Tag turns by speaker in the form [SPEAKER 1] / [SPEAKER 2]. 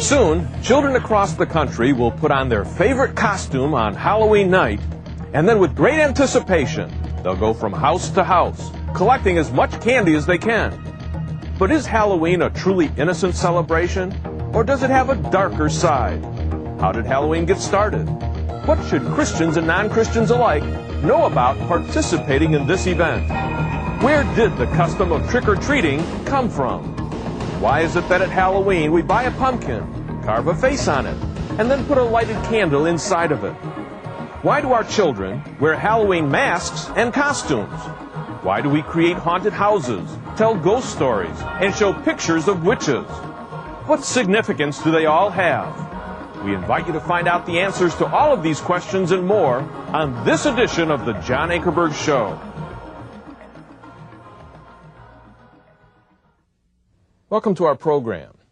[SPEAKER 1] Soon, children across the country will put on their favorite costume on Halloween night, and then with great anticipation, they'll go from house to house, collecting as much candy as they can. But is Halloween a truly innocent celebration, or does it have a darker side? How did Halloween get started? What should Christians and non-Christians alike know about participating in this event? Where did the custom of trick-or-treating come from? Why is it that at Halloween we buy a pumpkin, carve a face on it, and then put a lighted candle inside of it? Why do our children wear Halloween masks and costumes? Why do we create haunted houses, tell ghost stories, and show pictures of witches? What significance do they all have? We invite you to find out the answers to all of these questions and more on this edition of the John Ankerberg Show. Welcome to our program.